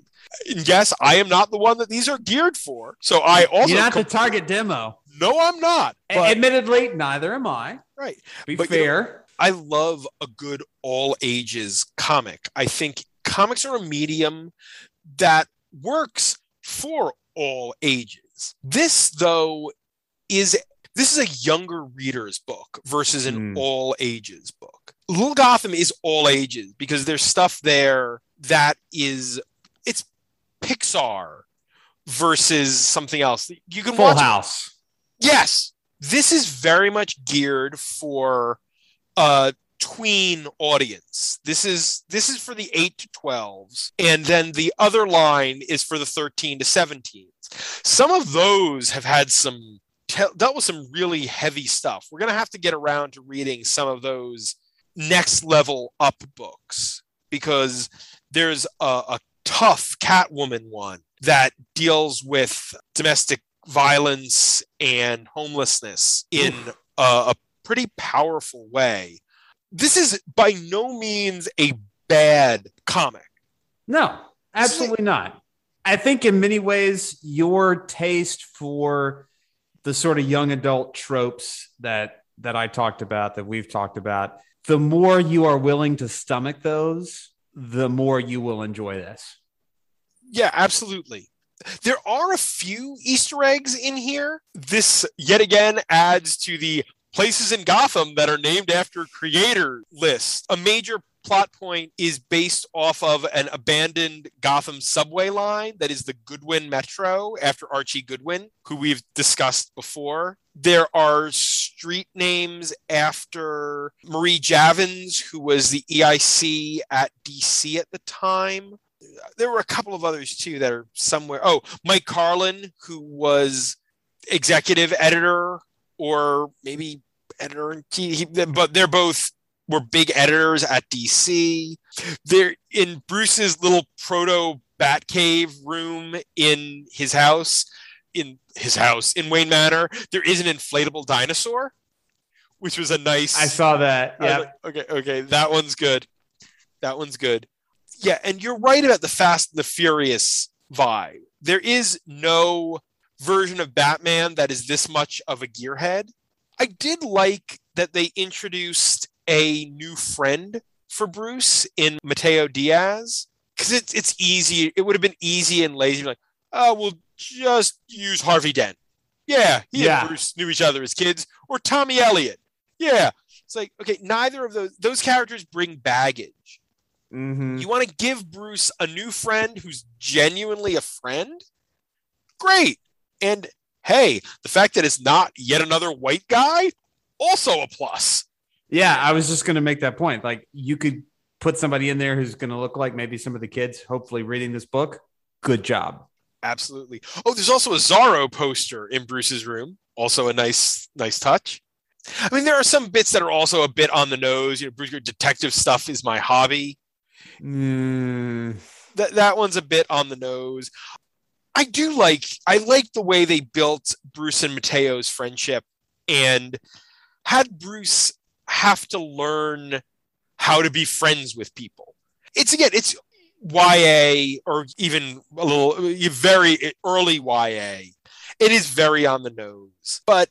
And yes, I am not the one that these are geared for. So I also You're not the target demo. no, I'm not. But, Admittedly, neither am I. right. Be But you know- fair. I love a good all ages comic. I think comics are a medium that works for all ages. This though is this is a younger reader's book versus an Mm. all ages book. Little Gotham is all ages because there's stuff there that is it's Pixar versus something else. You can Full watch house. Yes, this is very much geared for a tween audience. This is this is for the 8 to 12s and then the other line is for the 13 to 17s. Some of those have had some dealt with some really heavy stuff. We're going to have to get around to reading some of those next level up books because there's a, a tough Catwoman one that deals with domestic violence and homelessness in a, a pretty powerful way. This is by no means a bad comic. No, absolutely not. I think in many ways, your taste for the sort of young adult tropes that that I talked about, that we've talked about, the more you are willing to stomach those, the more you will enjoy this. Yeah, absolutely. There are a few Easter eggs in here. This yet again adds to the places in Gotham that are named after creator lists. A major plot point is based off of an abandoned Gotham subway line that is the Goodwin Metro after Archie Goodwin, who we've discussed before. There are street names after Marie Javins, who was the EIC at DC at the time there were a couple of others too that are somewhere. Oh, Mike Carlin, who was executive editor or maybe editor in chief, but they're both were big editors at DC. They're in Bruce's little proto Batcave room in his house. In his house in Wayne Manor, there is an inflatable dinosaur, which was a nice. I saw that. Yeah. okay, okay, that one's good. That one's good. Yeah, and you're right about the Fast and the Furious vibe. There is no version of Batman that is this much of a gearhead. I did like that they introduced a new friend for Bruce in Mateo Diaz because it's it's easy. It would have been easy and lazy, like, oh, we'll just use Harvey Dent. Yeah, he Yeah. and Bruce knew each other as kids, or Tommy Elliott. Yeah, it's like okay, neither of those those characters bring baggage. Mhm. You want to give Bruce a new friend who's genuinely a friend? Great. And hey, the fact that it's not yet another white guy, also a plus. Yeah, I was just going to make that point. Like, you could put somebody in there who's going to look like maybe some of the kids, hopefully reading this book. Good job. Absolutely. Oh, there's also a Zorro poster in Bruce's room. Also a nice, nice touch. I mean, there are some bits that are also a bit on the nose. You know, Bruce, Your detective stuff is my hobby. Mm, that that one's a bit on the nose. I do like I like the way they built Bruce and Mateo's friendship and had Bruce have to learn how to be friends with people. It's again, it's YA or even a little very early YA. It is very on the nose, but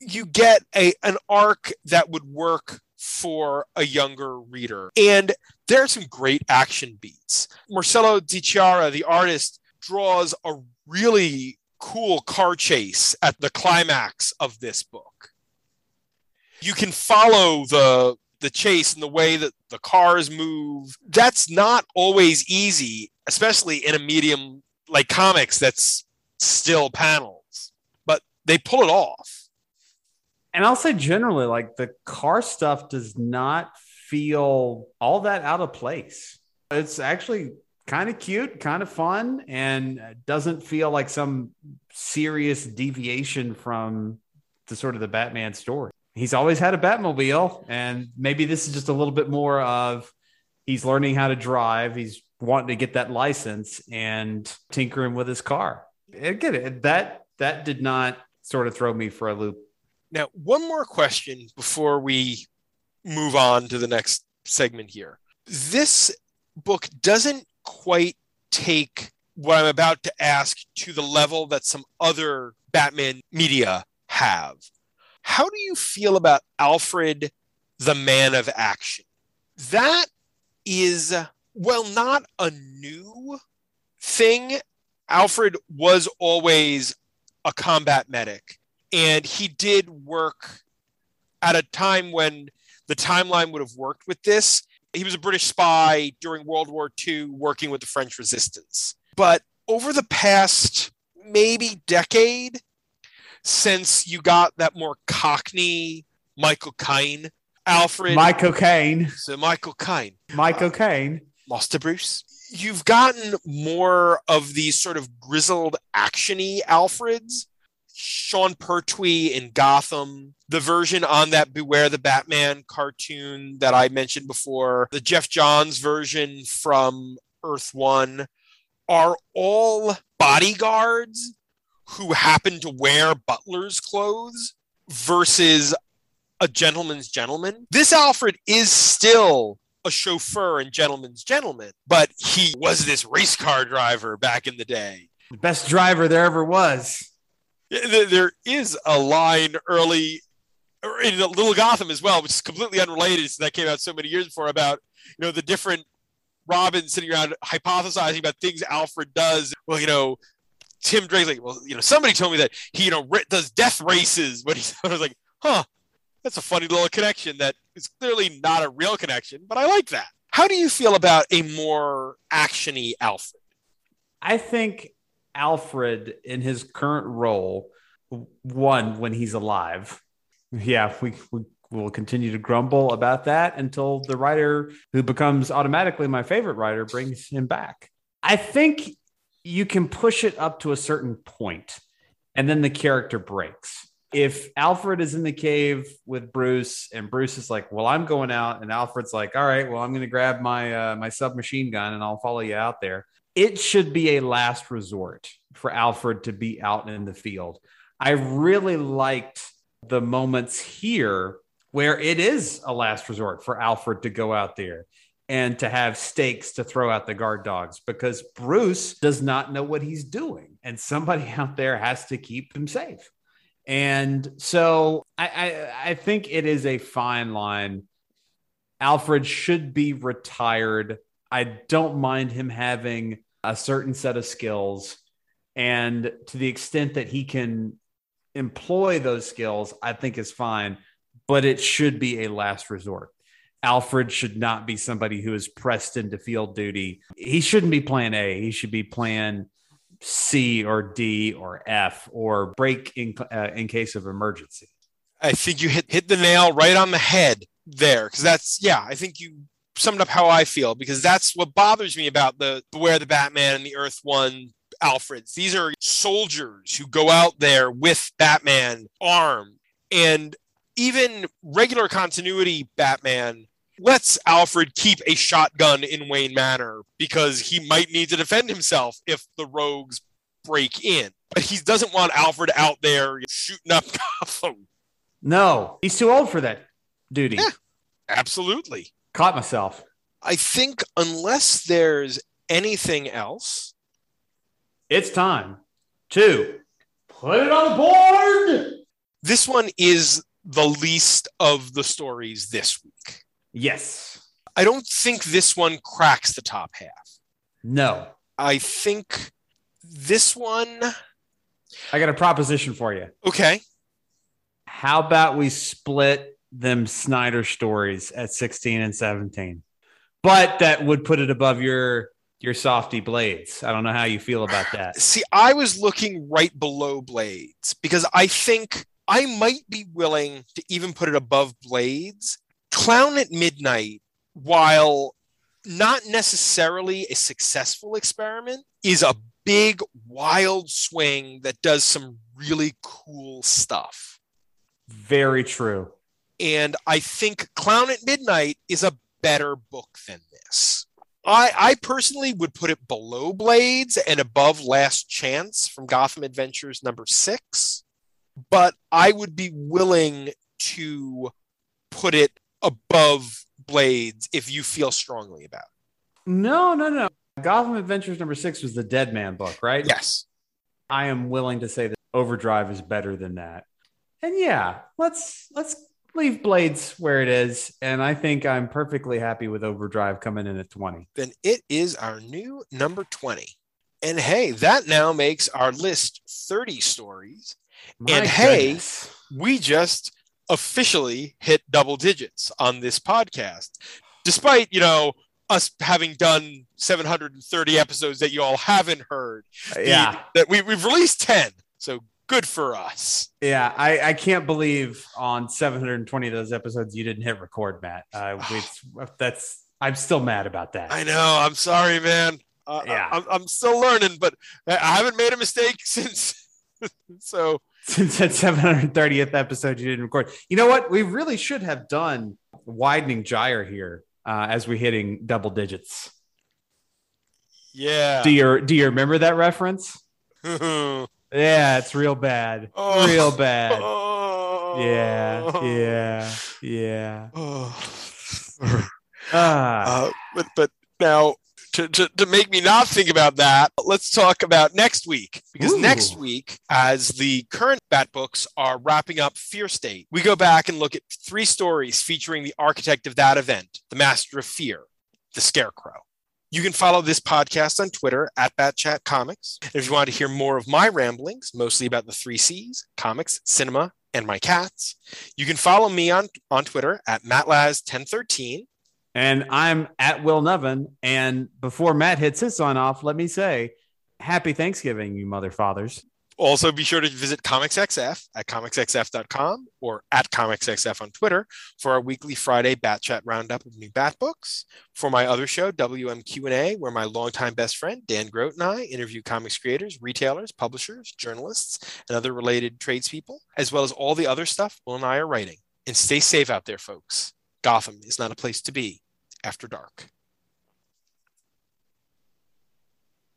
you get a an arc that would work for a younger reader. And there are some great action beats. Marcello Di Chiara, the artist, draws a really cool car chase at the climax of this book. You can follow the the chase and the way that the cars move. That's not always easy, especially in a medium like comics that's still panels. But they pull it off. And I'll say generally, like the car stuff does not feel all that out of place. It's actually kind of cute, kind of fun, and doesn't feel like some serious deviation from the sort of the Batman story. He's always had a Batmobile, and maybe this is just a little bit more of he's learning how to drive. He's wanting to get that license and tinkering with his car. Again, that that did not sort of throw me for a loop. Now, one more question before we move on to the next segment here. This book doesn't quite take what I'm about to ask to the level that some other Batman media have. How do you feel about Alfred, the man of action? That is, well, not a new thing. Alfred was always a combat medic, and he did work at a time when the timeline would have worked with this he was a British spy during World War II working with the French resistance. But over the past maybe decade, since you got that more cockney Michael Caine, Alfred. Michael Caine. So Michael Caine. Michael uh, Caine. Master Bruce. You've gotten more of these sort of grizzled actiony Alfreds Sean Pertwee in Gotham, the version on that Beware the Batman cartoon that I mentioned before, the Geoff Johns version from Earth One, are all bodyguards who happen to wear butler's clothes versus a gentleman's gentleman. This Alfred is still a chauffeur and gentleman's gentleman, but he was this race car driver back in the day. The best driver there ever was there is a line early in Little Gotham as well, which is completely unrelated. That came out so many years before about you know the different Robin sitting around hypothesizing about things Alfred does. Well, you know, Tim Drake's like, well, you know, somebody told me that he you know does death races. But he I was like, huh, that's a funny little connection that is clearly not a real connection, but I like that. How do you feel about a more actiony Alfred? I think Alfred in his current role, one when he's alive. Yeah, we, we will continue to grumble about that until the writer who becomes automatically my favorite writer brings him back. I think you can push it up to a certain point and then the character breaks. If Alfred is in the cave with Bruce and Bruce is like, "Well, I'm going out," and Alfred's like, "All right, well, I'm going to grab my uh, my submachine gun and I'll follow you out there." it should be a last resort for Alfred to be out in the field. I really liked the moments here where it is a last resort for Alfred to go out there and to have stakes to throw out the guard dogs because Bruce does not know what he's doing and somebody out there has to keep him safe. And so I, I, I think it is a fine line. Alfred should be retired. I don't mind him having a certain set of skills. And to the extent that he can employ those skills, I think is fine, but it should be a last resort. Alfred should not be somebody who is pressed into field duty. He shouldn't be plan A. He should be plan C or D or F or break in, uh, in case of emergency. I think you hit, hit the nail right on the head there because that's, yeah, I think you summed up how I feel because that's what bothers me about the Beware the Batman and the Earth One Alfreds. These are soldiers who go out there with Batman armed. And even regular continuity Batman lets Alfred keep a shotgun in Wayne Manor because he might need to defend himself if the rogues break in. But he doesn't want Alfred out there shooting up Gotham. No, he's too old for that. duty. Yeah. Absolutely. Caught myself. I think unless there's anything else, It's time to put it on the board. this one is the least of the stories this week. Yes. I don't think this one cracks the top half. No. I think this one, I got a proposition for you. okay, How about we split them Snyder stories at 16 and 17? But that would put it above your your softy blades. I don't know how you feel about that. See, I was looking right below Blades because I think I might be willing to even put it above Blades. Clown at Midnight, while not necessarily a successful experiment, is a big, wild swing that does some really cool stuff. Very true. And I think Clown at Midnight is a better book than this. I, I personally would put it below Blades and above Last Chance from Gotham Adventures number six, but I would be willing to put it above Blades if you feel strongly about it. No, no, no. Gotham Adventures number six was the Dead Man book, right? Yes. I am willing to say that Overdrive is better than that. And yeah, let's let's leave Blades where it is. And I think I'm perfectly happy with Overdrive coming in at 20. Then it is our new number 20. And hey, that now makes our list 30 stories. And hey- we just officially hit double digits on this podcast despite you know us having done 730 episodes that you all haven't heard The- yeah. that we, we've released 10 so good for us Yeah, I, I can't believe on 720 of those episodes you didn't hit record, Matt. Uh, that's I'm still mad about that. i know i'm sorry man uh, Yeah. I, am I'm still learning but i I haven't made a mistake since so Since that 730th episode you didn't record. You know what? We really should have done widening gyre here uh, as we're hitting double digits. yeah Do you do you remember that reference? Yeah, it's real bad. Oh. Real bad. oh. Yeah, yeah, yeah. Oh. Ah, Uh, but but now to, to, to make me not think about that, let's talk about next week because Ooh. next week, as the current Bat books are wrapping up Fear State, we go back and look at three stories featuring the architect of that event, the Master of Fear, the Scarecrow. You can follow this podcast on Twitter at BatChat Comics. If you want to hear more of my ramblings, mostly about the three C's comics, cinema, and my cats, you can follow me on, on Twitter at MattLaz1013. and I'm at Will Nevin. And before Matt hits his sign off, let me say, Happy Thanksgiving, you mother fathers. Also, be sure to visit ComicsXF at comicsxf.com or at ComicsXF on Twitter for our weekly Friday Bat Chat roundup of new Bat books. For my other show, WMQ&A, where my longtime best friend Dan Grote and I interview comics creators, retailers, publishers, journalists, and other related tradespeople, as well as all the other stuff Will and I are writing. And stay safe out there, folks. Gotham is not a place to be after dark.